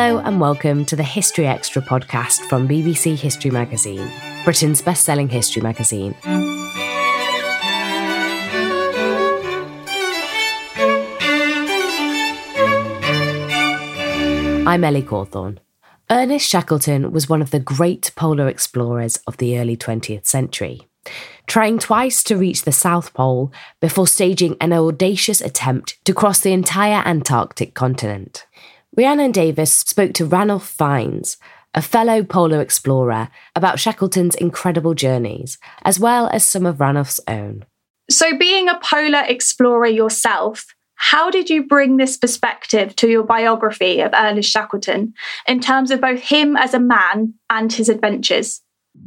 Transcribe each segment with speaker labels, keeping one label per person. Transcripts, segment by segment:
Speaker 1: Hello and welcome to the History Extra podcast from BBC History Magazine, Britain's best selling history magazine. I'm Ellie Cawthorne. Ernest Shackleton was one of the great polar explorers of the early 20th century, trying twice to reach the South Pole before staging an audacious attempt to cross the entire Antarctic continent. Rhiannon Davies spoke to Ranulph Fiennes, a fellow polar explorer, about Shackleton's incredible journeys, as well as some of Ranulph's own.
Speaker 2: So, being a polar explorer yourself, how did you bring this perspective to your biography of Ernest Shackleton in terms of both him as a man and his adventures?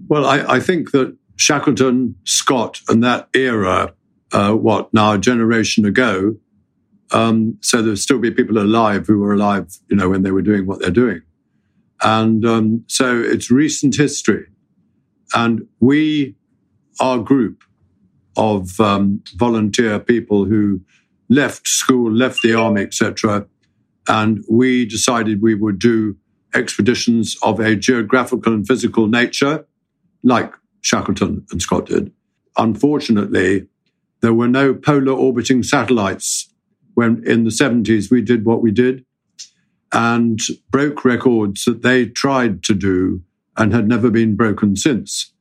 Speaker 3: Well, I, I think that Shackleton, Scott, and that era, uh, what now a generation ago, um, so there'll still be people alive who were alive, you know, when they were doing what they're doing. And um, so it's recent history. And we, our group of um, volunteer people who left school, left the army, etc., and we decided we would do expeditions of a geographical and physical nature, like Shackleton and Scott did. Unfortunately, there were no polar orbiting satellites when in the 70s we did what we did and broke records that they tried to do and had never been broken since.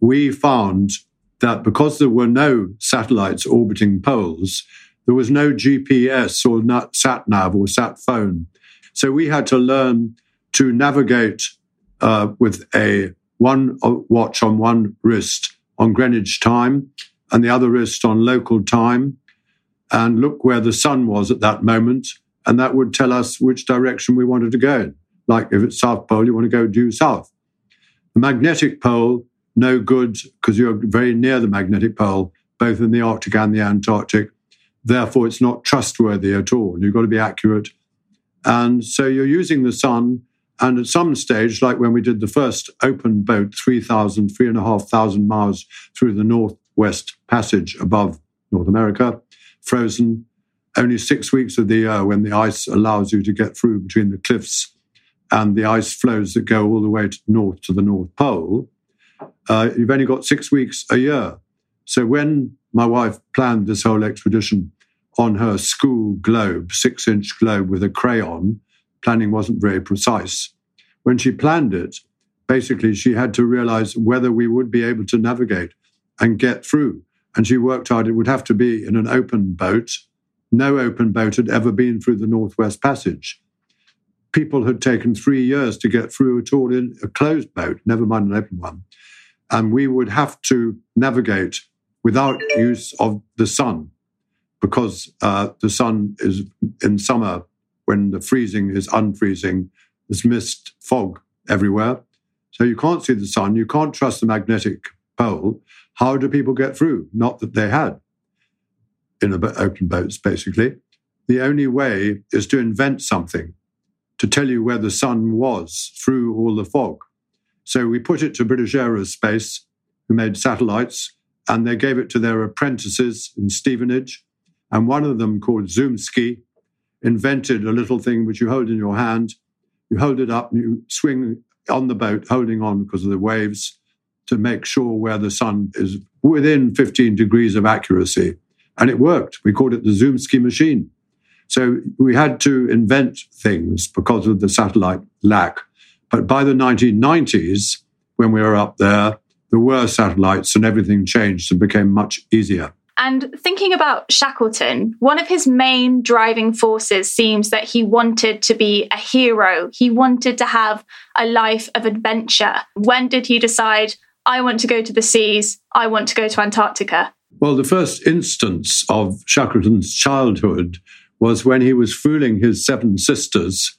Speaker 3: We found that because there were no satellites orbiting poles, there was no GPS or sat nav or sat phone. So we had to learn to navigate uh, with a one uh, watch on one wrist on Greenwich time and the other wrist on local time and look where the sun was at that moment. And that would tell us which direction we wanted to go. In. Like if it's South Pole, you want to go due south. The magnetic pole, no good because you're very near the magnetic pole, both in the Arctic and the Antarctic. Therefore, it's not trustworthy at all. You've got to be accurate. And so you're using the sun. And at some stage, like when we did the first open boat, 3,000, 3,500 miles through the Northwest Passage above North America, frozen only six weeks of the year when the ice allows you to get through between the cliffs and the ice floes that go all the way to north to the North Pole. Uh, you've only got six weeks a year. So when my wife planned this whole expedition on her school globe, six inch globe with a crayon, planning wasn't very precise. When she planned it, basically she had to realize whether we would be able to navigate and get through. And she worked hard. it would have to be in an open boat. No open boat had ever been through the Northwest Passage. People had taken three years to get through at all in a closed boat, never mind an open one. And we would have to navigate without use of the sun because uh, the sun is in summer when the freezing is unfreezing, there's mist, fog everywhere. So you can't see the sun, you can't trust the magnetic pole. How do people get through? Not that they had in open boats, basically. The only way is to invent something to tell you where the sun was through all the fog. So we put it to British Aerospace, who made satellites, and they gave it to their apprentices in Stevenage. And one of them, called Zumski, invented a little thing which you hold in your hand. You hold it up and you swing on the boat, holding on because of the waves to make sure where the sun is within 15 degrees of accuracy. And it worked. We called it the Zumski machine. So we had to invent things because of the satellite lack. But by the 1990s, when we were up there, there were satellites and everything changed and became much easier.
Speaker 2: And thinking about Shackleton, one of his main driving forces seems that he wanted to be a hero. He wanted to have a life of adventure. When did he decide, I want to go to the seas, I want to go to Antarctica?
Speaker 3: Well, the first instance of Shackleton's childhood was when he was fooling his seven sisters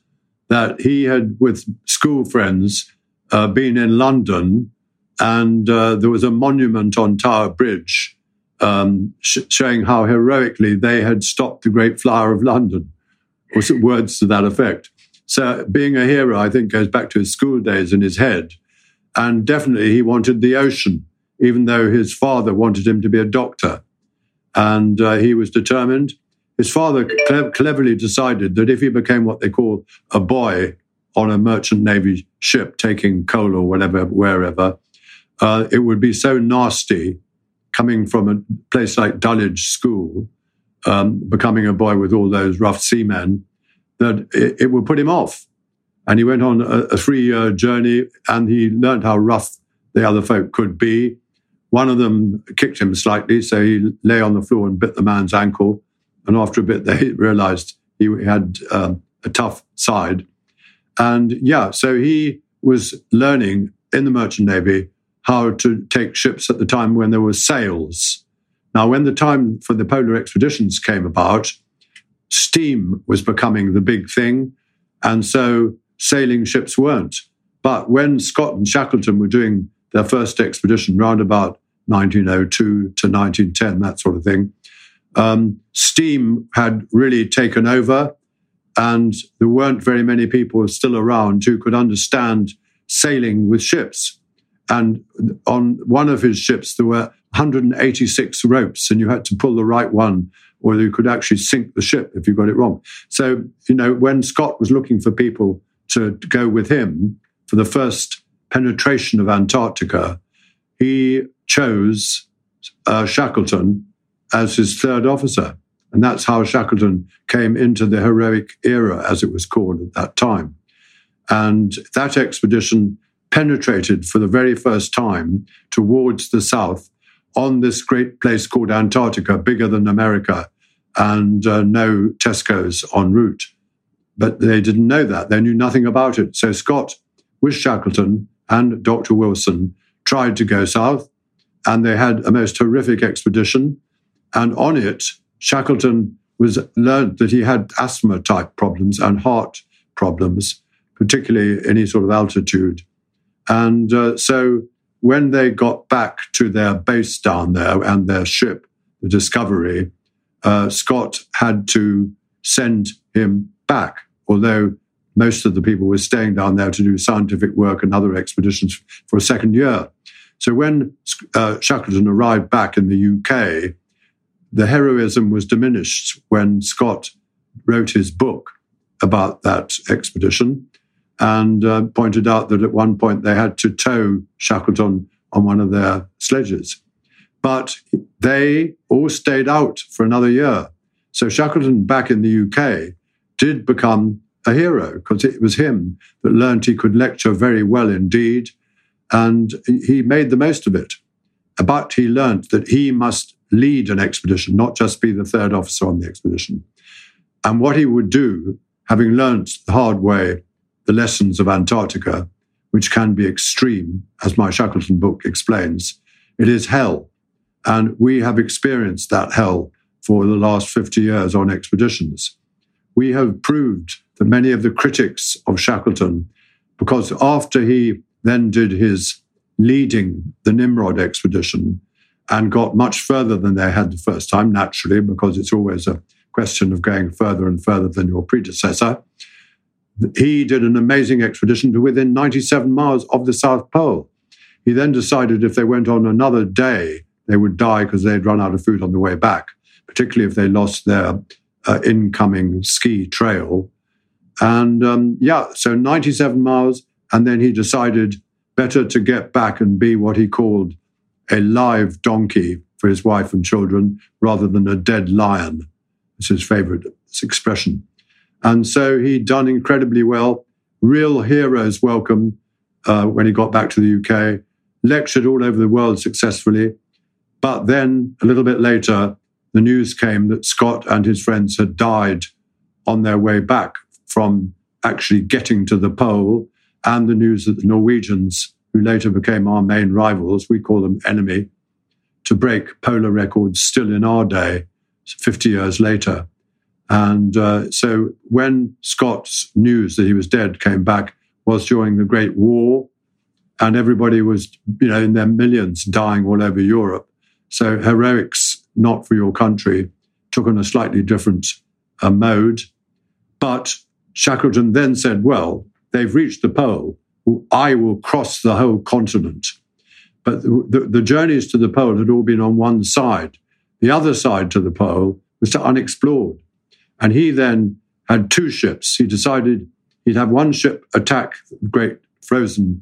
Speaker 3: that he had, with school friends, uh, been in London and uh, there was a monument on Tower Bridge um, sh- showing how heroically they had stopped the Great Flower of London, or words to that effect. So, being a hero, I think, goes back to his school days in his head. And definitely, he wanted the ocean, even though his father wanted him to be a doctor. And uh, he was determined. His father cle- cleverly decided that if he became what they call a boy on a merchant navy ship taking coal or whatever, wherever, uh, it would be so nasty coming from a place like Dulwich School, um, becoming a boy with all those rough seamen, that it, it would put him off. And he went on a, a three year journey and he learned how rough the other folk could be. One of them kicked him slightly, so he lay on the floor and bit the man's ankle. And after a bit, they realized he had um, a tough side. And yeah, so he was learning in the merchant navy how to take ships at the time when there were sails. Now, when the time for the polar expeditions came about, steam was becoming the big thing, and so sailing ships weren't. But when Scott and Shackleton were doing their first expedition round about 1902 to 1910, that sort of thing, um, steam had really taken over, and there weren't very many people still around who could understand sailing with ships. And on one of his ships, there were 186 ropes, and you had to pull the right one, or you could actually sink the ship if you got it wrong. So, you know, when Scott was looking for people to, go with him for the first penetration of Antarctica, he chose uh, Shackleton as his third officer. And that's how Shackleton came into the heroic era, as it was called at that time. And that expedition penetrated for the very first time towards the south on this great place called Antarctica, bigger than America, and uh, no Tesco's en route. But they didn't know that. They knew nothing about it. So Scott, with Shackleton and Dr. Wilson, tried to go south, and they had a most horrific expedition. And on it, Shackleton was learned that he had asthma type problems and heart problems, particularly any sort of altitude. And uh, so when they got back to their base down there and their ship, the Discovery, uh, Scott had to send him back, although most of the people were staying down there to do scientific work and other expeditions for a second year. So when uh, Shackleton arrived back in the UK, the heroism was diminished when Scott wrote his book about that expedition and uh, pointed out that at one point they had to tow Shackleton on one of their sledges. But they all stayed out for another year. So Shackleton, back in the UK, did become a hero because it was him that learned he could lecture very well indeed. And he made the most of it. But he learned that he must lead an expedition, not just be the third officer on the expedition. And what he would do, having learnt the hard way the lessons of Antarctica, which can be extreme, as my Shackleton book explains. It is hell. And we have experienced that hell for the last 50 years on expeditions. We have proved that many of the critics of Shackleton, because after he then did his leading the Nimrod expedition and got much further than they had the first time, naturally, because it's always a question of going further and further than your predecessor he did an amazing expedition to within 97 miles of the South Pole. He then decided if they went on another day, they would die because they'd run out of food on the way back, particularly if they lost their uh, incoming ski trail. And um, yeah, so 97 miles. And then he decided better to get back and be what he called a live donkey for his wife and children rather than a dead lion. It's his favorite expression. And so he'd done incredibly well. Real heroes welcome uh, when he got back to the UK, lectured all over the world successfully. But then a little bit later, the news came that Scott and his friends had died on their way back from actually getting to the pole, and the news that the Norwegians, who later became our main rivals, we call them enemy, to break polar records still in our day, 50 years later. And uh, so when Scott's news that he was dead came back was during the Great War, and everybody was, you know, in their millions dying all over Europe. So heroics, not for your country, took on a slightly different uh, mode. But Shackleton then said, well, they've reached the pole. I will cross the whole continent. But the, the, the journeys to the pole had all been on one side. The other side to the pole was unexplored. And he then had two ships. He decided he'd have one ship attack the great frozen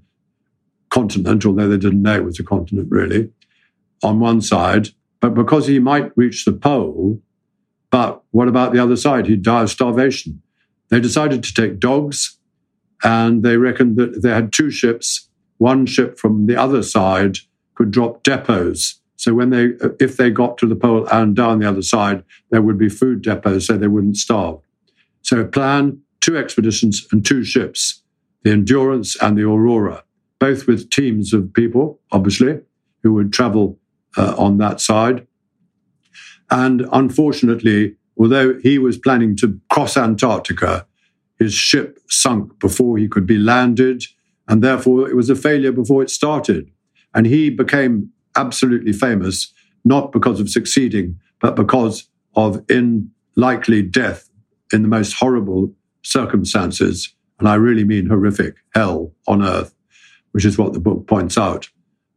Speaker 3: continent, although they didn't know it was a continent really, on one side. But because he might reach the pole, but what about the other side? He'd die of starvation. They decided to take dogs, and they reckoned that they had two ships. One ship from the other side could drop depots so when they, if they got to the pole and down the other side, there would be food depots so they wouldn't starve. So plan, two expeditions and two ships, the Endurance and the Aurora, both with teams of people, obviously, who would travel uh, on that side. And unfortunately, although he was planning to cross Antarctica, his ship sunk before he could be landed, and therefore it was a failure before it started. And he became absolutely famous, not because of succeeding, but because of in likely death in the most horrible circumstances. And I really mean horrific hell on earth, which is what the book points out.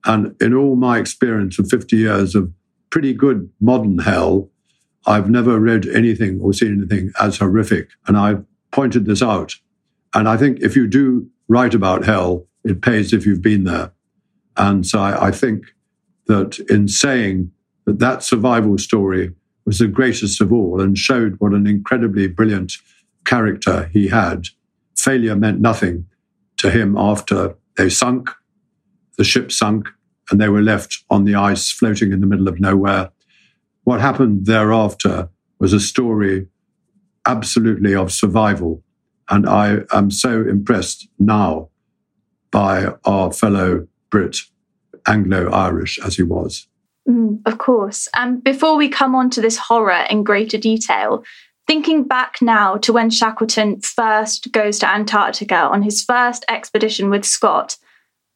Speaker 3: And in all my experience of 50 years of pretty good modern hell, I've never read anything or seen anything as horrific. And I've pointed this out. And I think if you do write about hell, it pays if you've been there. And so I, I think that in saying that that survival story was the greatest of all and showed what an incredibly brilliant character he had. Failure meant nothing to him after they sunk, the ship sunk, and they were left on the ice floating in the middle of nowhere. What happened thereafter was a story absolutely of survival. And I am so impressed now by our fellow Brit Anglo Irish as he was.
Speaker 2: Mm, of course. And before we come on to this horror in greater detail, thinking back now to when Shackleton first goes to Antarctica on his first expedition with Scott,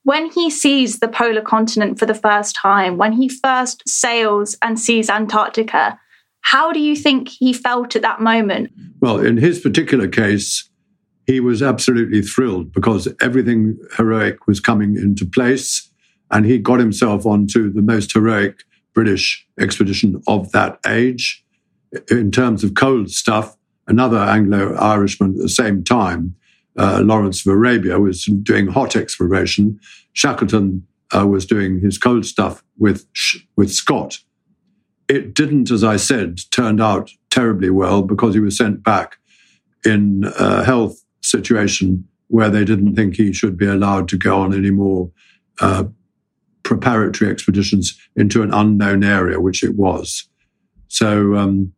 Speaker 2: when he sees the polar continent for the first time, when he first sails and sees Antarctica, how do you think he felt at that moment?
Speaker 3: Well, in his particular case, he was absolutely thrilled because everything heroic was coming into place and he got himself onto the most heroic British expedition of that age. In terms of cold stuff, another Anglo Irishman at the same time, uh, Lawrence of Arabia, was doing hot exploration. Shackleton uh, was doing his cold stuff with, with Scott. It didn't, as I said, turned out terribly well because he was sent back in a health situation where they didn't think he should be allowed to go on anymore uh, preparatory expeditions into an unknown area, which it was. So um,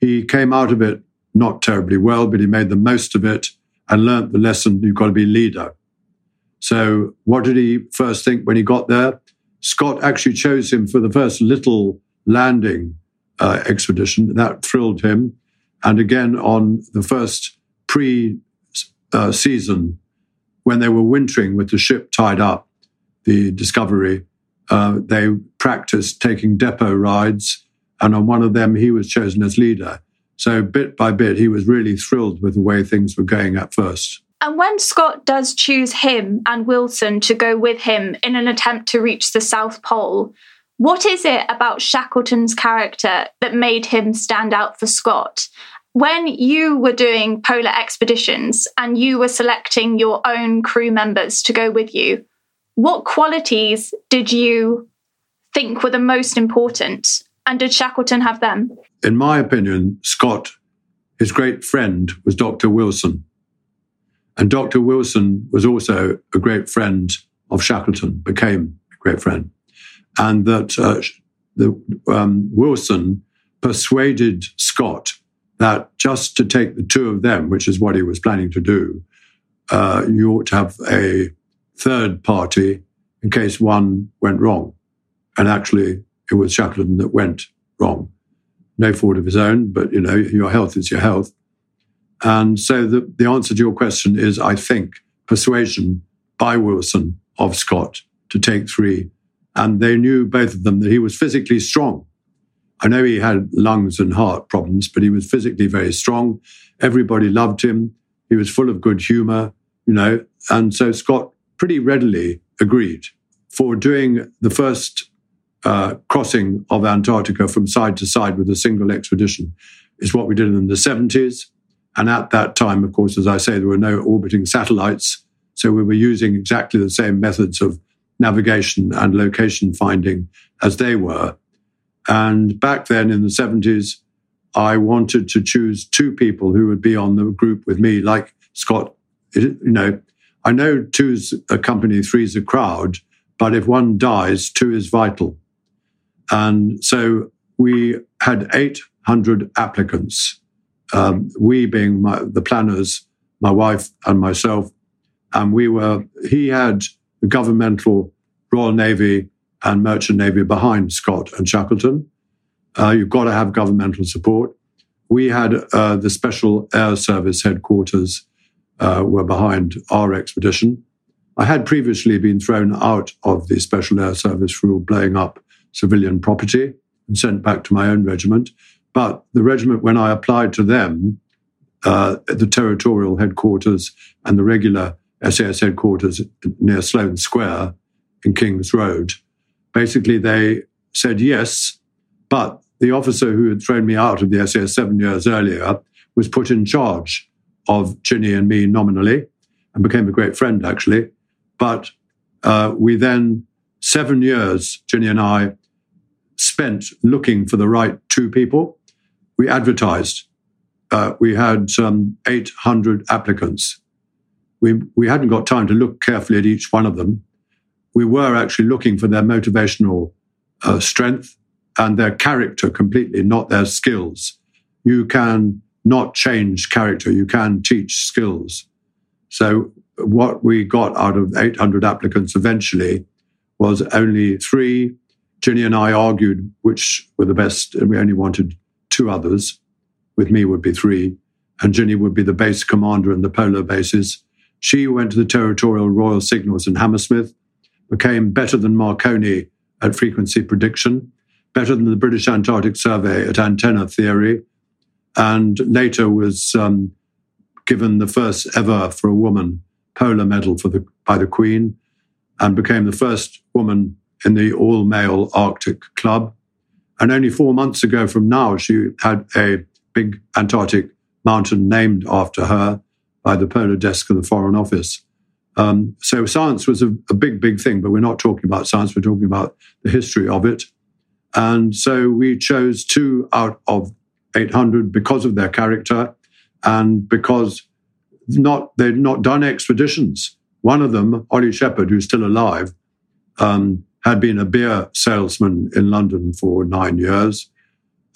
Speaker 3: he came out of it not terribly well, but he made the most of it and learnt the lesson you've got to be leader. So, what did he first think when he got there? Scott actually chose him for the first little landing uh, expedition. That thrilled him. And again, on the first pre uh, season, when they were wintering with the ship tied up, the Discovery, uh, they practiced taking depot rides. And on one of them, he was chosen as leader. So bit by bit, he was really thrilled with the way things were going at first.
Speaker 2: And when Scott does choose him and Wilson to go with him in an attempt to reach the South Pole, what is it about Shackleton's character that made him stand out for Scott? When you were doing polar expeditions and you were selecting your own crew members to go with you, what qualities did you think were the most important And did Shackleton have them?
Speaker 3: In my opinion, Scott, his great friend was Dr. Wilson. And Dr. Wilson was also a great friend of Shackleton, became a great friend. And that uh, the, um, Wilson persuaded Scott that just to take the two of them, which is what he was planning to do, uh, you ought to have a third party in case one went wrong. And actually, it was Shackleton that went wrong. No fault of his own, but you know, your health is your health. And so the, the answer to your question is, I think, persuasion by Wilson of Scott to take three. And they knew, both of them, that he was physically strong. I know he had lungs and heart problems, but he was physically very strong. Everybody loved him. He was full of good humor, you know. And so Scott pretty readily agreed for doing the first uh, crossing of Antarctica from side to side with a single expedition is what we did in the 70s. And at that time, of course, as I say, there were no orbiting satellites. So we were using exactly the same methods of navigation and location finding as they were. And back then in the 70s, I wanted to choose two people who would be on the group with me, like Scott. You know, I know two's a company, three's a crowd, but if one dies, two is vital. And so we had 800 applicants, um, we being my, the planners, my wife and myself. And we were, he had the governmental Royal Navy and Merchant Navy behind Scott and Shackleton. Uh, you've got to have governmental support. We had uh, the Special Air Service headquarters uh, were behind our expedition. I had previously been thrown out of the Special Air Service for blowing up civilian property and sent back to my own regiment. But the regiment, when I applied to them, uh, the territorial headquarters and the regular SAS headquarters near Sloane Square in King's Road, basically they said yes, but the officer who had thrown me out of the SAS seven years earlier was put in charge of Ginny and me nominally and became a great friend, actually. But uh, we then, seven years, Ginny and I spent looking for the right two people. We advertised. Uh, we had um, 800 applicants. We, we hadn't got time to look carefully at each one of them. We were actually looking for their motivational uh, strength and their character completely, not their skills. You can not change character, you can teach skills. So, what we got out of 800 applicants eventually was only three Ginny and I argued which were the best, and we only wanted two others. With me would be three, and Ginny would be the base commander in the polar bases. She went to the Territorial Royal Signals in Hammersmith, became better than Marconi at frequency prediction, better than the British Antarctic Survey at antenna theory, and later was um, given the first ever for a woman polar medal for the, by the Queen, and became the first woman in the all male Arctic Club. And only four months ago from now, she had a big Antarctic mountain named after her by the Polar Desk of the Foreign Office. Um, so science was a, a, big, big thing, but we're not talking about science, we're talking about the history of it. And so we chose two out of 800 because of their character and because not they'd not done expeditions. One of them, Ollie Shepard, who's still alive, um, had been a beer salesman in London for nine years.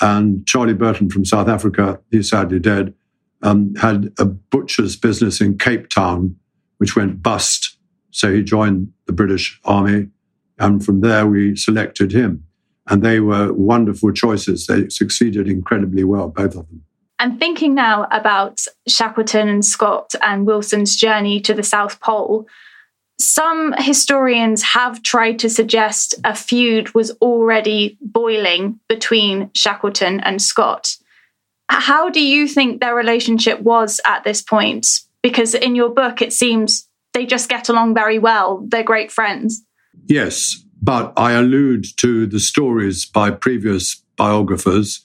Speaker 3: And Charlie Burton from South Africa, he's sadly dead, um, had a butcher's business in Cape Town, which went bust. So he joined the British Army. And from there, we selected him. And they were wonderful choices. They succeeded incredibly well, both of them.
Speaker 2: And thinking now about Shackleton and Scott and Wilson's journey to the South Pole, some historians have tried to suggest a feud was already boiling between Shackleton and Scott. How do you think their relationship was at this point? Because in your book, it seems they just get along very well. They're great friends.
Speaker 3: Yes, but I allude to the stories by previous biographers,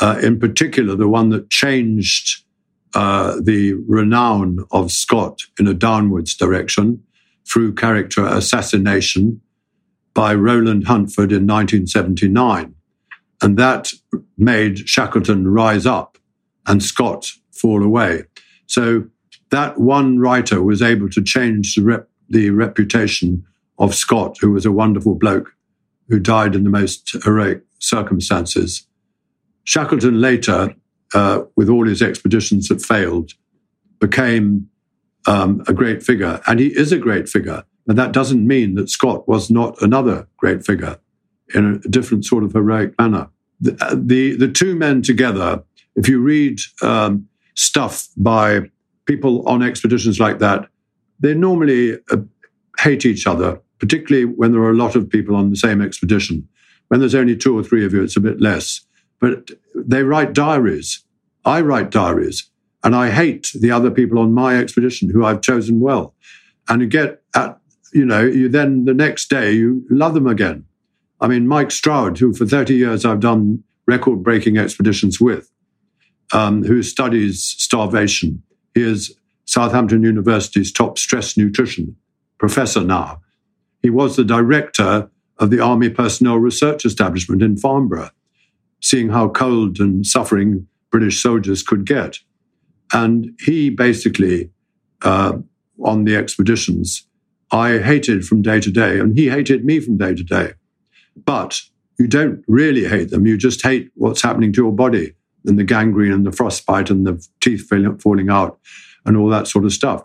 Speaker 3: uh, in particular, the one that changed uh, the renown of Scott in a downwards direction through character assassination by Roland Huntford in 1979. And that made Shackleton rise up and Scott fall away. So that one writer was able to change the, rep- the reputation of Scott, who was a wonderful bloke who died in the most heroic circumstances. Shackleton later, uh, with all his expeditions that failed, became um, a great figure. And he is a great figure. And that doesn't mean that Scott was not another great figure in a different sort of heroic manner. The, uh, the, the two men together, if you read um, stuff by people on expeditions like that, they normally uh, hate each other, particularly when there are a lot of people on the same expedition. When there's only two or three of you, it's a bit less. But they write diaries. I write diaries, and I hate the other people on my expedition who I've chosen well. And you get at, you know, you then the next day you love them again. I mean, Mike Stroud, who for 30 years I've done record breaking expeditions with, um, who studies starvation. He is Southampton University's top stress nutrition professor now. He was the director of the Army Personnel Research Establishment in Farnborough, seeing how cold and suffering British soldiers could get. And he basically, uh, on the expeditions, I hated from day to day, and he hated me from day to day. But you don't really hate them, you just hate what's happening to your body and the gangrene and the frostbite and the teeth falling out and all that sort of stuff.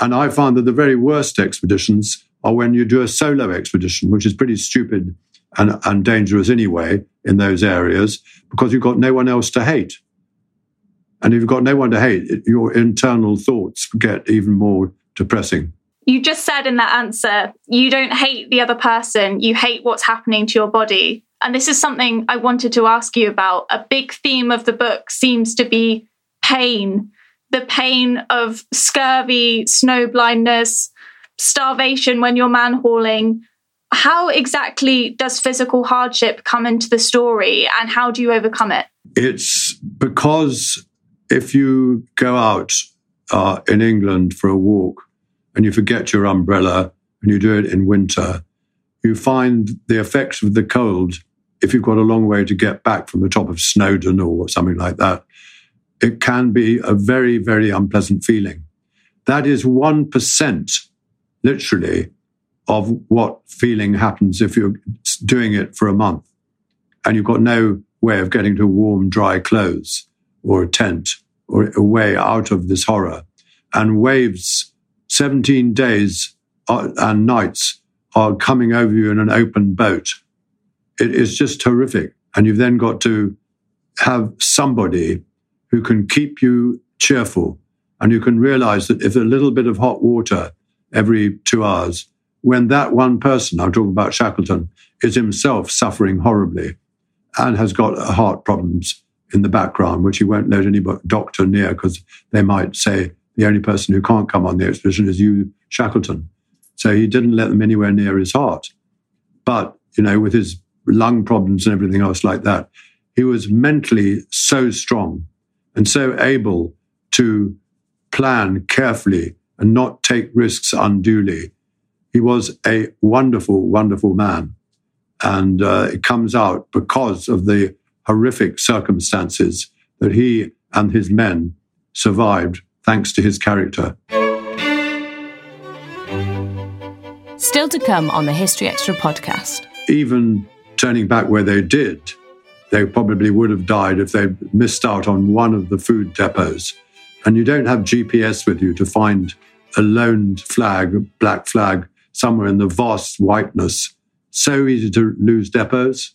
Speaker 3: And I find that the very worst expeditions are when you do a solo expedition, which is pretty stupid and, and dangerous anyway in those areas because you've got no one else to hate. And if you've got no one to hate, your internal thoughts get even more depressing.
Speaker 2: You just said in that answer, you don't hate the other person, you hate what's happening to your body. And this is something I wanted to ask you about. A big theme of the book seems to be pain the pain of scurvy, snow blindness, starvation when you're man hauling. How exactly does physical hardship come into the story and how do you overcome it?
Speaker 3: It's because if you go out uh, in England for a walk and you forget your umbrella and you do it in winter, you find the effects of the cold if you've got a long way to get back from the top of Snowdon or something like that, it can be a very, very unpleasant feeling. That is 1%, literally, of what feeling happens if you're doing it for a month and you've got no way of getting to warm, dry clothes or a tent or a way out of this horror. And waves, 17 days uh, and nights are coming over you in an open boat it is just horrific. And you've then got to have somebody who can keep you cheerful. And you can realize that if a little bit of hot water every two hours, when that one person, I'm talking about Shackleton, is himself suffering horribly and has got heart problems in the background, which he won't let any doctor near because they might say the only person who can't come on the expedition is you, Shackleton. So he didn't let them anywhere near his heart. But, you know, with his lung problems and everything else like that. He was mentally so strong and so able to plan carefully and not take risks unduly. He was a wonderful, wonderful man. And uh, it comes out because of the horrific circumstances that he and his men survived thanks to his character.
Speaker 1: Still to come on the History Extra podcast.
Speaker 3: Even turning back where they did, they probably would have died if they missed out on one of the food depots. And you don't have GPS with you to find a lone flag, black flag, somewhere in the vast whiteness. So easy to lose depots.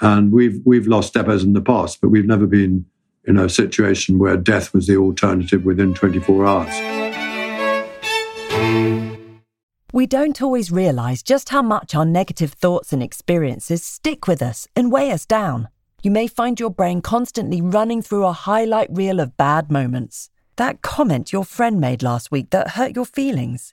Speaker 3: And we've, we've lost depots in the past, but we've never been in a situation where death was the alternative within 24 hours.
Speaker 4: We don't always realise just how much our negative thoughts and experiences stick with us and weigh us down. You may find your brain constantly running through a highlight reel of bad moments. That comment your friend made last week that hurt your feelings.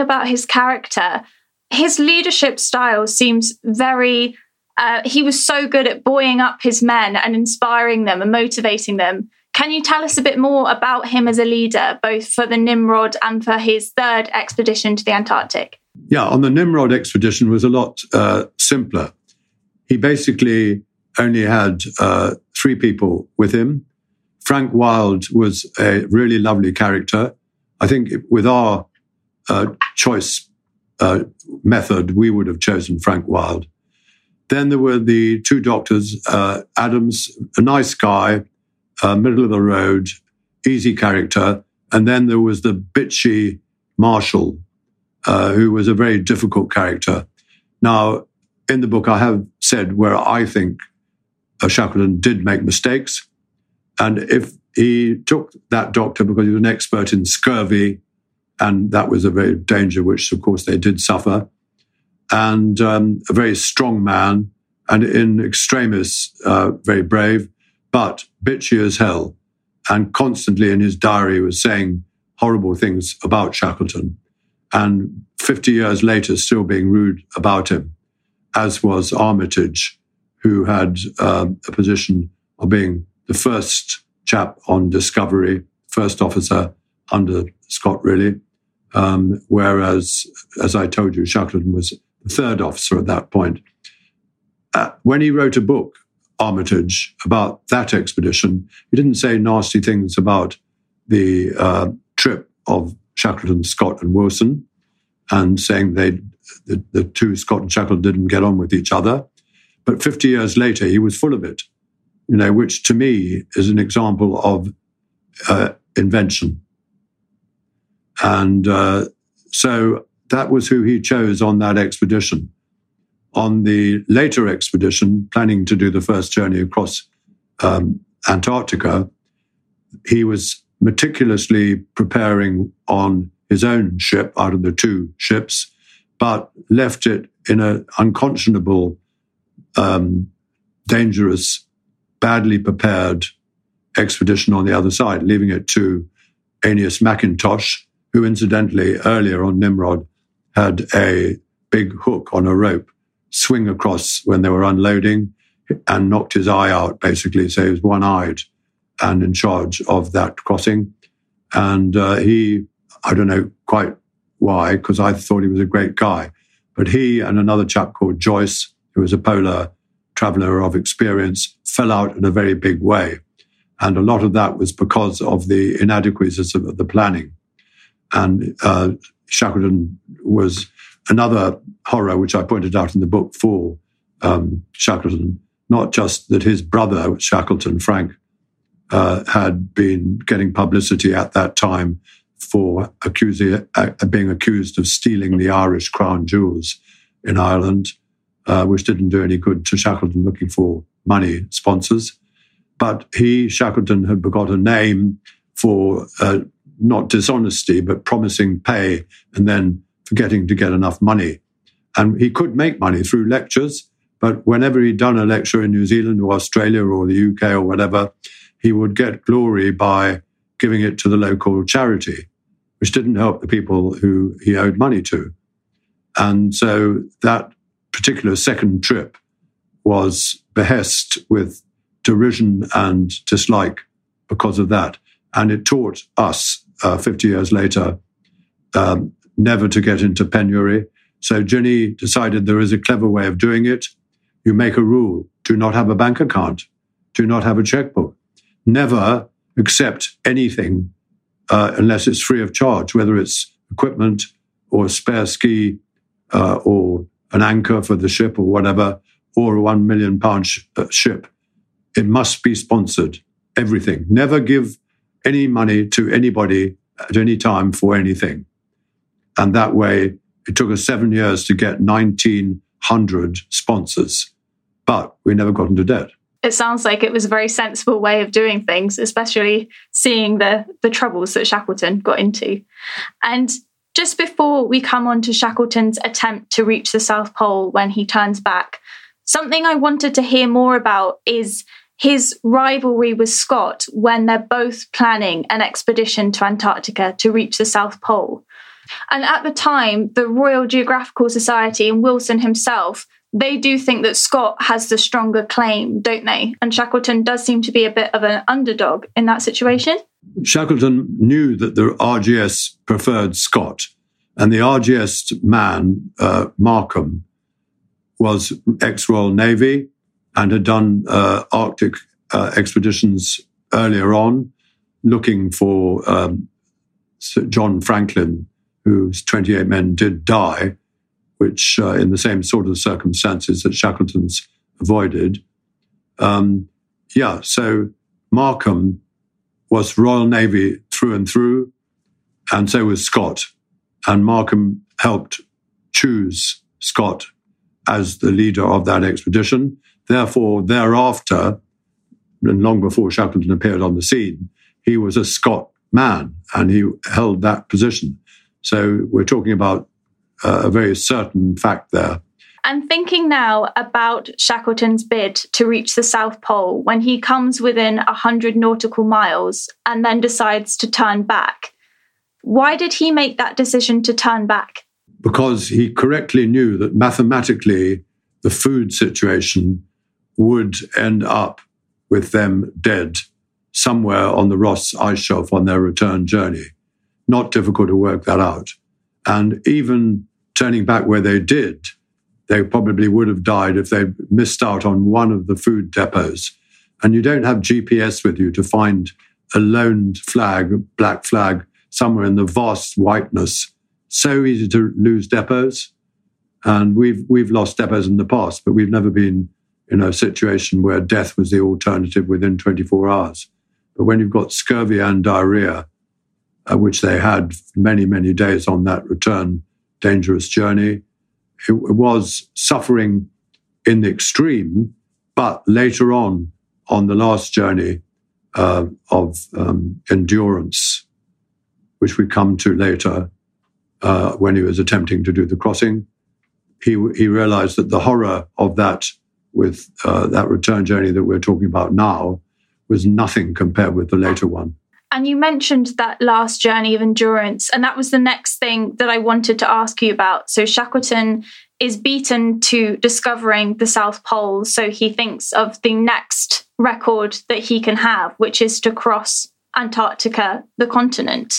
Speaker 2: About his character, his leadership style seems very uh, he was so good at buoying up his men and inspiring them and motivating them. Can you tell us a bit more about him as a leader, both for the Nimrod and for his third expedition to the Antarctic?
Speaker 3: Yeah, on the Nimrod expedition was a lot uh, simpler. He basically only had uh, three people with him. Frank Wild was a really lovely character. I think with our uh, choice uh, method, we would have chosen Frank Wild. Then there were the two doctors, uh, Adams, a nice guy, uh, middle of the road, easy character. And then there was the bitchy Marshall, uh, who was a very difficult character. Now, in the book, I have said where I think uh, Shackleton did make mistakes. And if he took that doctor because he was an expert in scurvy, and that was a very danger, which of course they did suffer. And um, a very strong man, and in extremis, uh, very brave, but bitchy as hell, and constantly in his diary was saying horrible things about Shackleton, and 50 years later, still being rude about him, as was Armitage, who had uh, a position of being the first chap on Discovery, first officer under Scott, really. Um, whereas, as I told you, Shackleton was the third officer at that point. Uh, when he wrote a book, Armitage, about that expedition, he didn't say nasty things about the uh, trip of Shackleton, Scott, and Wilson, and saying they the, the two Scott and Shackleton didn't get on with each other. But 50 years later, he was full of it, you know, which to me is an example of uh, invention. And uh, so that was who he chose on that expedition. On the later expedition, planning to do the first journey across um, Antarctica, he was meticulously preparing on his own ship out of the two ships, but left it in an unconscionable, um, dangerous, badly prepared expedition on the other side, leaving it to Aeneas Mackintosh, who incidentally earlier on Nimrod had a big hook on a rope swing across when they were unloading and knocked his eye out, basically. So he was one eyed and in charge of that crossing. And uh, he, I don't know quite why, because I thought he was a great guy, but he and another chap called Joyce, who was a polar traveler of experience, fell out in a very big way. And a lot of that was because of the inadequacies of the planning. And uh, Shackleton was another horror, which I pointed out in the book for um, Shackleton. Not just that his brother, Shackleton, Frank, uh, had been getting publicity at that time for accusing, uh, being accused of stealing the Irish crown jewels in Ireland, uh, which didn't do any good to Shackleton looking for money sponsors. But he, Shackleton, had begot a name for uh, not dishonesty, but promising pay and then forgetting to get enough money. And he could make money through lectures, but whenever he'd done a lecture in New Zealand or Australia or the UK or whatever, he would get glory by giving it to the local charity, which didn't help the people who he owed money to. And so that particular second trip was behest with derision and dislike because of that. And it taught us uh, 50 years later um, never to get into penury. So Ginny decided there is a clever way of doing it. You make a rule do not have a bank account, do not have a checkbook, never accept anything uh, unless it's free of charge, whether it's equipment or a spare ski uh, or an anchor for the ship or whatever, or a one million pound sh- uh, ship. It must be sponsored, everything. Never give any money to anybody at any time for anything. And that way, it took us seven years to get 1,900 sponsors, but we never got into debt.
Speaker 2: It sounds like it was a very sensible way of doing things, especially seeing the, the troubles that Shackleton got into. And just before we come on to Shackleton's attempt to reach the South Pole when he turns back, something I wanted to hear more about is his rivalry with Scott when they're both planning an expedition to Antarctica to reach the South Pole. And at the time, the Royal Geographical Society and Wilson himself, they do think that Scott has the stronger claim, don't they? And Shackleton does seem to be a bit of an underdog in that situation.
Speaker 3: Shackleton knew that the RGS preferred Scott, and the RGS man, uh, Markham, was ex Royal Navy and had done uh, Arctic uh, expeditions earlier on, looking for um, John Franklin, whose 28 men did die, which uh, in the same sort of circumstances that Shackleton's avoided. Um, yeah, so Markham was Royal Navy through and through, and so was Scott. And Markham helped choose Scott as the leader of that expedition. Therefore, thereafter, and long before Shackleton appeared on the scene, he was a Scott man and he held that position. So we're talking about uh, a very certain fact there.
Speaker 2: And thinking now about Shackleton's bid to reach the South Pole when he comes within 100 nautical miles and then decides to turn back. Why did he make that decision to turn back?
Speaker 3: Because he correctly knew that mathematically the food situation would end up with them dead somewhere on the Ross ice shelf on their return journey. Not difficult to work that out. And even turning back where they did, they probably would have died if they missed out on one of the food depots. And you don't have GPS with you to find a lone flag, black flag, somewhere in the vast whiteness. So easy to lose depots. And we've, we've lost depots in the past, but we've never been in a situation where death was the alternative within 24 hours. But when you've got scurvy and diarrhea, uh, which they had many, many days on that return dangerous journey, it, was suffering in the extreme, but later on, on the last journey uh, of um, endurance, which we come to later, uh, when he was attempting to do the crossing, he, he realized that the horror of that with uh, that return journey that we're talking about now was nothing compared with the later one.
Speaker 2: And you mentioned that last journey of endurance, and that was the next thing that I wanted to ask you about. So Shackleton is beaten to discovering the South Pole, so he thinks of the next record that he can have, which is to cross Antarctica, the continent.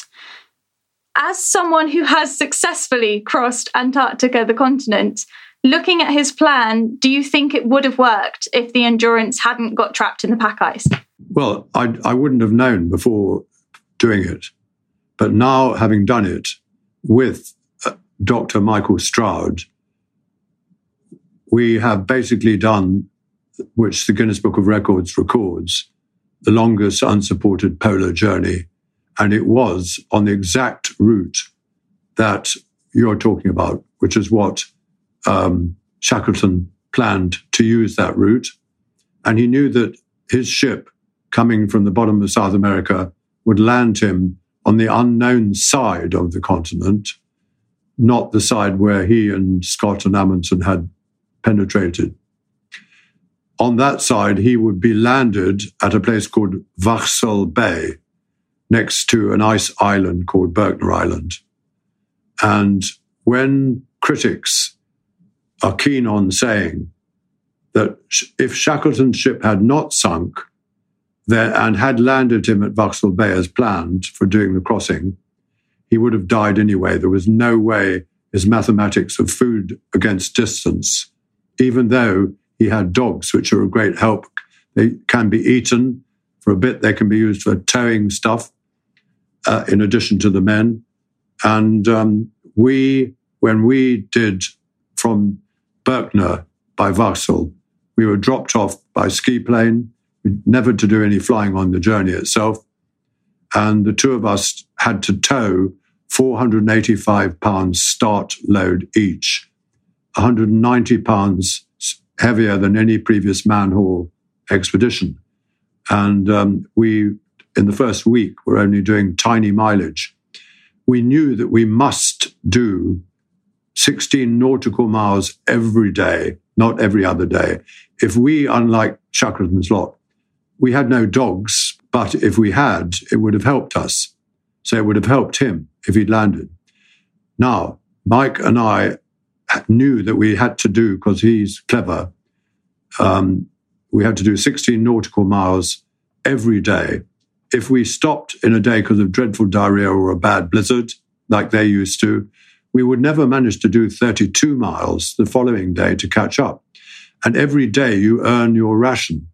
Speaker 2: As someone who has successfully crossed Antarctica, the continent, looking at his plan, do you think it would have worked if the endurance hadn't got trapped in the pack ice?
Speaker 3: Well, I, I wouldn't have known before doing it. But now, having done it with uh, Dr. Michael Stroud, we have basically done, which the Guinness Book of Records records, the longest unsupported polar journey. And it was on the exact route that you're talking about, which is what um, Shackleton planned to use that route. And he knew that his ship coming from the bottom of South America would land him on the unknown side of the continent, not the side where he and Scott and Amundsen had penetrated. On that side, he would be landed at a place called Vahsel Bay, next to an ice island called Berkner Island. And when critics are keen on saying that if Shackleton's ship had not sunk there and had landed him at Vahsel Bay as planned for doing the crossing, he would have died anyway. There was no way his mathematics of food against distance, even though he had dogs, which are a great help. They can be eaten for a bit, they can be used for towing stuff uh, in addition to the men. And um, we, when we did from Berkner by Vahsel, we were dropped off by ski plane, never to do any flying on the journey itself. And the two of us had to tow 485 pounds start load each, 190 pounds heavier than any previous man haul expedition. And um, we, in the first week, were only doing tiny mileage. We knew that we must do 16 nautical miles every day, not every other day. If we, unlike Shackleton's lot, we had no dogs, but if we had, it would have helped us. So it would have helped him if he'd landed. Now, Mike and I knew that we had to do, because he's clever, um, we had to do 16 nautical miles every day. If we stopped in a day because of dreadful diarrhea or a bad blizzard, like they used to, we would never manage to do 32 miles the following day to catch up. And every day you earn your ration.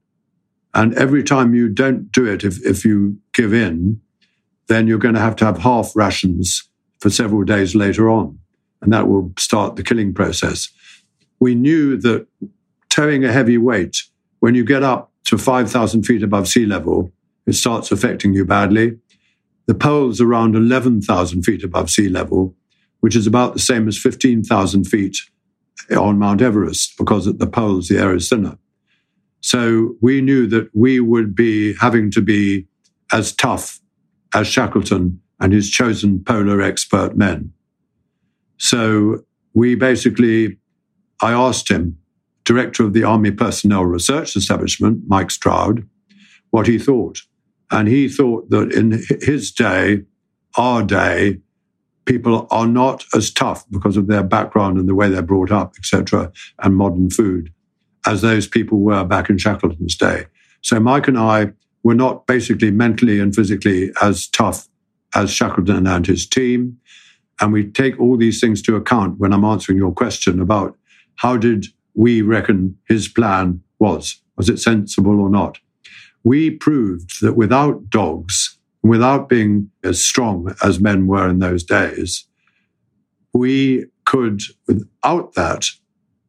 Speaker 3: And every time you don't do it, if, if you give in, then you're going to have to have half rations for several days later on. And that will start the killing process. We knew that towing a heavy weight, when you get up to 5,000 feet above sea level, it starts affecting you badly. The pole's around 11,000 feet above sea level, which is about the same as 15,000 feet on Mount Everest, because at the poles the air is thinner. So we knew that we would be having to be as tough as Shackleton and his chosen polar expert men. So we basically, I asked him, director of the Army Personnel Research Establishment, Mike Stroud, what he thought. And he thought that in his day, our day, people are not as tough because of their background and the way they're brought up, etc., and modern food as those people were back in Shackleton's day. So Mike and I were not basically mentally and physically as tough as Shackleton and his team. And we take all these things to account when I'm answering your question about how did we reckon his plan was? Was it sensible or not? We proved that without dogs, without being as strong as men were in those days, we could, without that,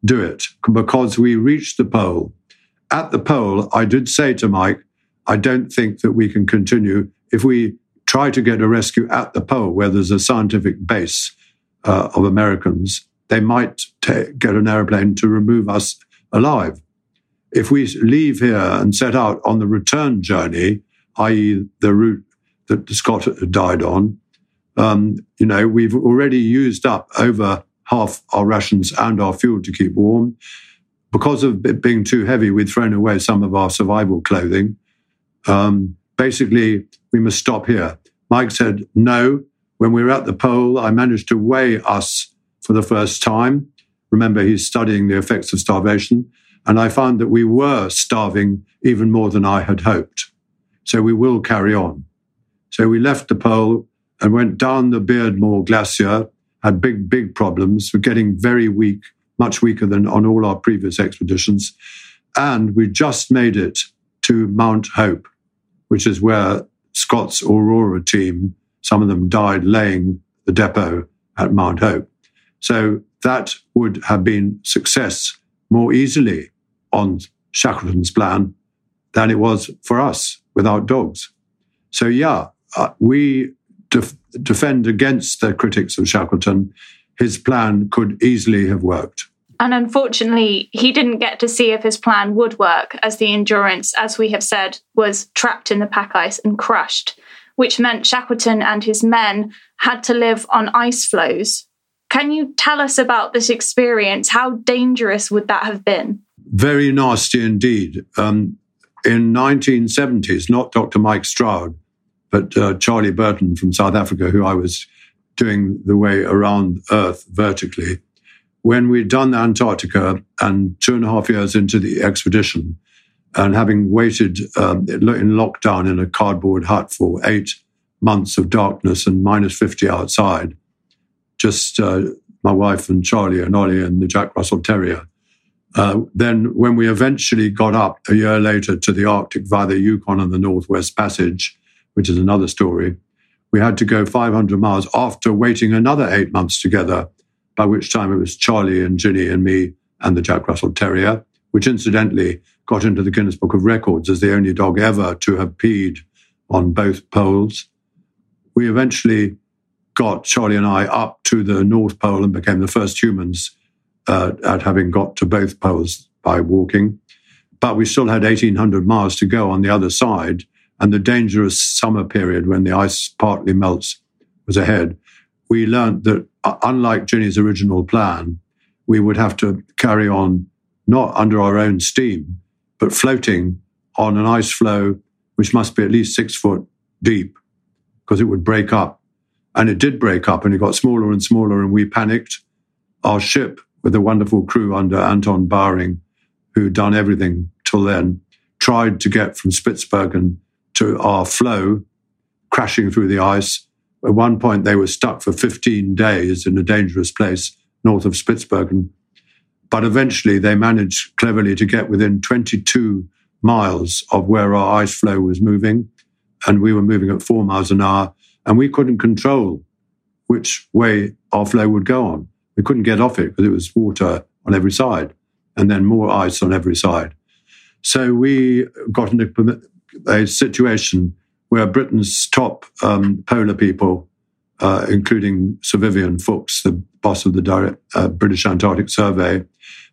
Speaker 3: do it because we reached the pole. At the pole, I did say to Mike, I don't think that we can continue if we try to get a rescue at the pole where there's a scientific base uh, of Americans. They might t- get an airplane to remove us alive. If we leave here and set out on the return journey, i.e., the route that Scott died on, um, you know, we've already used up over half our rations and our fuel to keep warm. Because of it being too heavy, we'd thrown away some of our survival clothing. Um, basically, we must stop here. Mike said, no. When we were at the pole, I managed to weigh us for the first time. Remember, he's studying the effects of starvation. And I found that we were starving even more than I had hoped. So we will carry on. So we left the pole and went down the Beardmore Glacier had big, big problems. We're getting very weak, much weaker than on all our previous expeditions. And we just made it to Mount Hope, which is where Scott's Aurora team, some of them died laying the depot at Mount Hope. So that would have been success more easily on Shackleton's plan than it was for us without dogs. So yeah, uh, we def- defend against the critics of Shackleton, his plan could easily have worked.
Speaker 2: And unfortunately, he didn't get to see if his plan would work, as the Endurance, as we have said, was trapped in the pack ice and crushed, which meant Shackleton and his men had to live on ice floes. Can you tell us about this experience? How dangerous would that have been?
Speaker 3: Very nasty indeed. Um, in 1970s, not Dr. Mike Stroud, but uh, Charlie Burton from South Africa, who I was doing the way around Earth vertically, when we'd done Antarctica and two and a half years into the expedition, and having waited um, in lockdown in a cardboard hut for eight months of darkness and minus 50 outside, just uh, my wife and Charlie and Ollie and the Jack Russell Terrier. Uh, then, when we eventually got up a year later to the Arctic via the Yukon and the Northwest Passage, which is another story, we had to go 500 miles after waiting another eight months together, by which time it was Charlie and Ginny and me and the Jack Russell Terrier, which incidentally got into the Guinness Book of Records as the only dog ever to have peed on both poles. We eventually got Charlie and I up to the North Pole and became the first humans uh, at having got to both poles by walking. But we still had 1,800 miles to go on the other side, and the dangerous summer period when the ice partly melts was ahead. We learned that, uh, unlike Ginny's original plan, we would have to carry on not under our own steam, but floating on an ice floe which must be at least six foot deep because it would break up. And it did break up and it got smaller and smaller, and we panicked. Our ship, with a wonderful crew under Anton Bowring, who'd done everything till then, tried to get from Spitsbergen to our floe, crashing through the ice. At one point, they were stuck for 15 days in a dangerous place north of Spitsbergen. But eventually, they managed cleverly to get within 22 miles of where our ice floe was moving. And we were moving at four miles an hour, and we couldn't control which way our floe would go on. We couldn't get off it because it was water on every side and then more ice on every side. So we got into a situation where Britain's top um, polar people, uh, including Sir Vivian Fuchs, the boss of the direct, uh, British Antarctic Survey,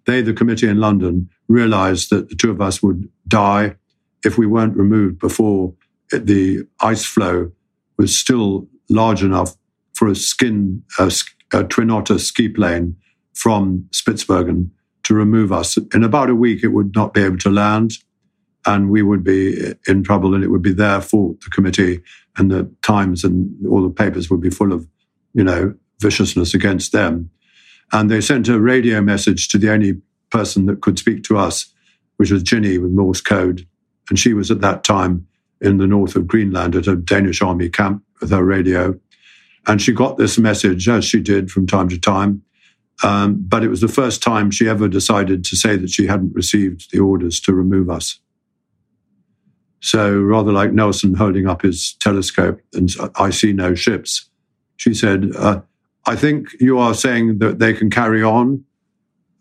Speaker 3: they, the committee in London, realized that the two of us would die if we weren't removed before the ice floe was still large enough for a skin, a, a twin otter ski plane from Spitsbergen to remove us. In about a week, it would not be able to land and we would be in trouble and it would be their fault, the committee and the Times and all the papers would be full of, you know, viciousness against them. And they sent a radio message to the only person that could speak to us, which was Ginny with Morse code. And she was at that time in the north of Greenland at a Danish army camp with her radio. And she got this message, as she did from time to time. Um, but it was the first time she ever decided to say that she hadn't received the orders to remove us. So rather like Nelson holding up his telescope and I see no ships, she said, uh, I think you are saying that they can carry on.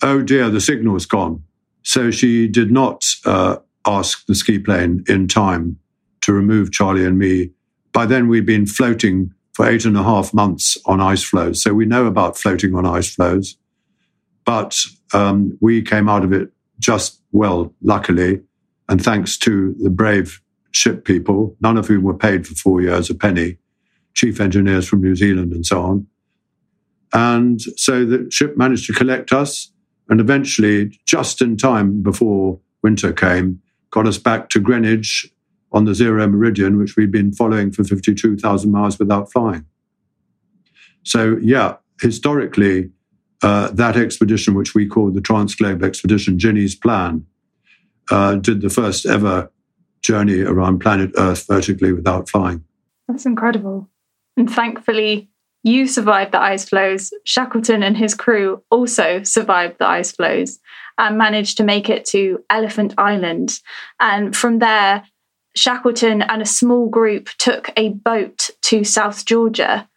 Speaker 3: Oh dear, the signal's gone. So she did not uh, ask the ski plane in time to remove Charlie and me. By then, we'd been floating for eight and a half months on ice floes. So we know about floating on ice floes. But um, we came out of it just well, luckily. And thanks to the brave ship people, none of whom were paid for four years a penny, chief engineers from New Zealand and so on. And so the ship managed to collect us and eventually, just in time before winter came, got us back to Greenwich on the zero meridian, which we'd been following for 52,000 miles without flying. So, yeah, historically, uh, that expedition, which we called the Transglobe Expedition, Ginny's plan, uh, did the first ever journey around planet Earth vertically without flying.
Speaker 2: That's incredible. And thankfully, you survived the ice floes. Shackleton and his crew also survived the ice floes and managed to make it to Elephant Island. And from there, Shackleton and a small group took a boat to South Georgia.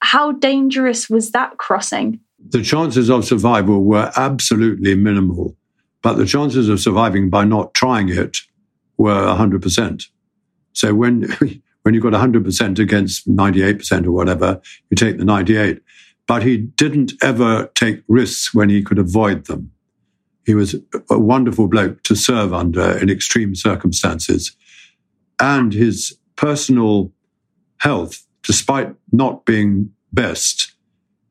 Speaker 2: How dangerous was that crossing?
Speaker 3: The chances of survival were absolutely minimal. But the chances of surviving by not trying it were 100%. So when, when you've got 100% against 98% or whatever, you take the 98. But he didn't ever take risks when he could avoid them. He was a wonderful bloke to serve under in extreme circumstances. And his personal health, despite not being best,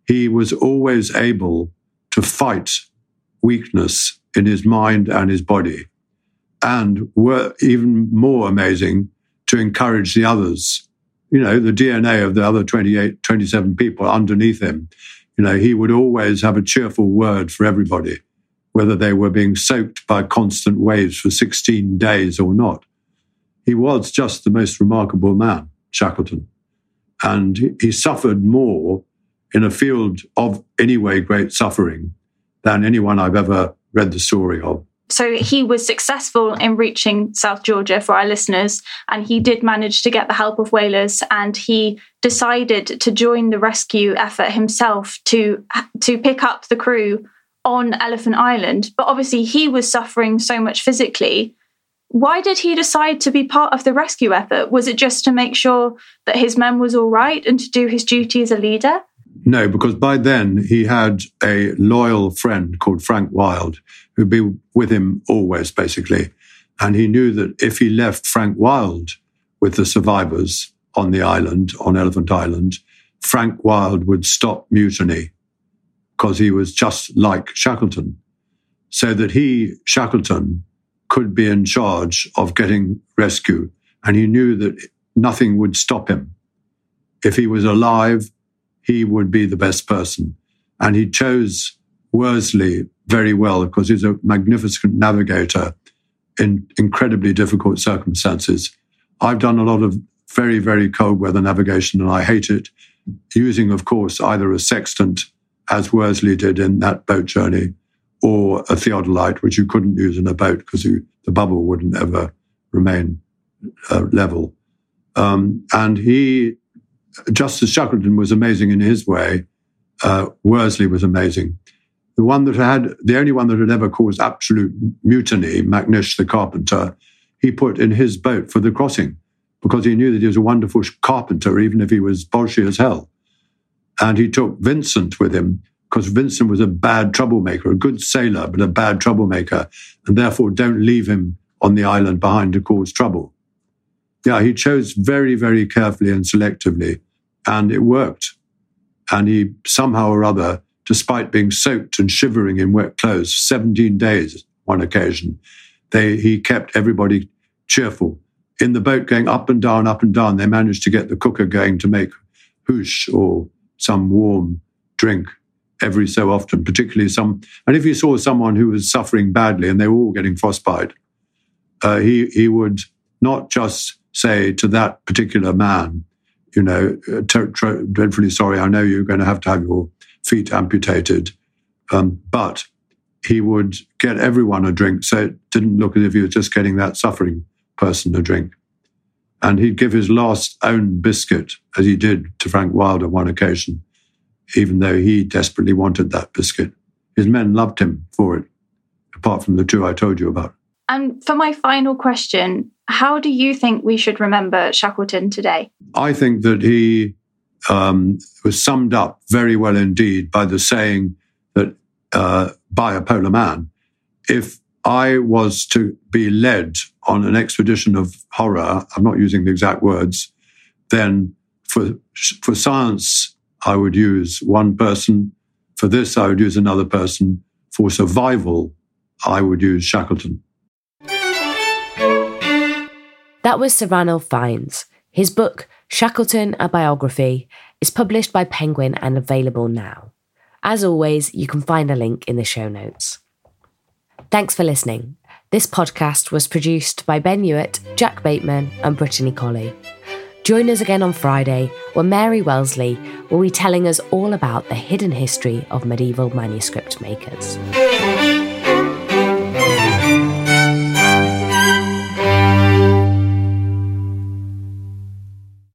Speaker 3: he was always able to fight weakness in his mind and his body. And were even more amazing to encourage the others. You know, the DNA of the other 28, 27 people underneath him. You know, he would always have a cheerful word for everybody, whether they were being soaked by constant waves for 16 days or not. He was just the most remarkable man, Shackleton. And he suffered more in a field of anyway great suffering than anyone I've ever read the story of.
Speaker 2: So he was successful in reaching South Georgia for our listeners, and he did manage to get the help of whalers. And he decided to join the rescue effort himself to to pick up the crew on Elephant Island. But obviously, he was suffering so much physically. Why did he decide to be part of the rescue effort? Was it just to make sure that his men was all right and to do his duty as a leader?
Speaker 3: No, because by then he had a loyal friend called Frank Wild who'd be with him always, basically. And he knew that if he left Frank Wild with the survivors on the island, on Elephant Island, Frank Wild would stop mutiny because he was just like Shackleton. So that he, Shackleton, could be in charge of getting rescue. And he knew that nothing would stop him. If he was alive, he would be the best person. And he chose Worsley very well because he's a magnificent navigator in incredibly difficult circumstances. I've done a lot of very, very cold weather navigation and I hate it, using, of course, either a sextant, as Worsley did in that boat journey, or a theodolite, which you couldn't use in a boat because the bubble wouldn't ever remain uh, level. Um, and he Justice Shackleton was amazing in his way. Uh, Worsley was amazing. The one that had, the only one that had ever caused absolute mutiny, Macnish the carpenter, he put in his boat for the crossing because he knew that he was a wonderful carpenter, even if he was bolshy as hell. And he took Vincent with him because Vincent was a bad troublemaker, a good sailor, but a bad troublemaker. And therefore, don't leave him on the island behind to cause trouble. Yeah, he chose very, very carefully and selectively and it worked. And he somehow or other, despite being soaked and shivering in wet clothes, 17 days one occasion, they, he kept everybody cheerful. In the boat going up and down, up and down, they managed to get the cooker going to make hoosh or some warm drink every so often, particularly some. And if he saw someone who was suffering badly and they were all getting frostbite, uh, he, he would not just say to that particular man, you know, uh, dreadfully sorry, I know you're going to have to have your feet amputated. Um, but he would get everyone a drink, so it didn't look as if he was just getting that suffering person a drink. And he'd give his last own biscuit, as he did to Frank Wild on one occasion, even though he desperately wanted that biscuit. His men loved him for it, apart from the two I told you about.
Speaker 2: And for my final question, how do you think we should remember Shackleton today?
Speaker 3: I think that he um, was summed up very well indeed by the saying that uh, by a polar man, if I was to be led on an expedition of horror, I'm not using the exact words, then for, for science, I would use one person. For this, I would use another person. For survival, I would use Shackleton.
Speaker 1: That was Sir Ranulph Fiennes. His book, Shackleton, a Biography, is published by Penguin and available now. As always, you can find a link in the show notes. Thanks for listening. This podcast was produced by Ben Hewitt, Jack Bateman, and Brittany Colley. Join us again on Friday when Mary Wellesley will be telling us all about the hidden history of medieval manuscript makers.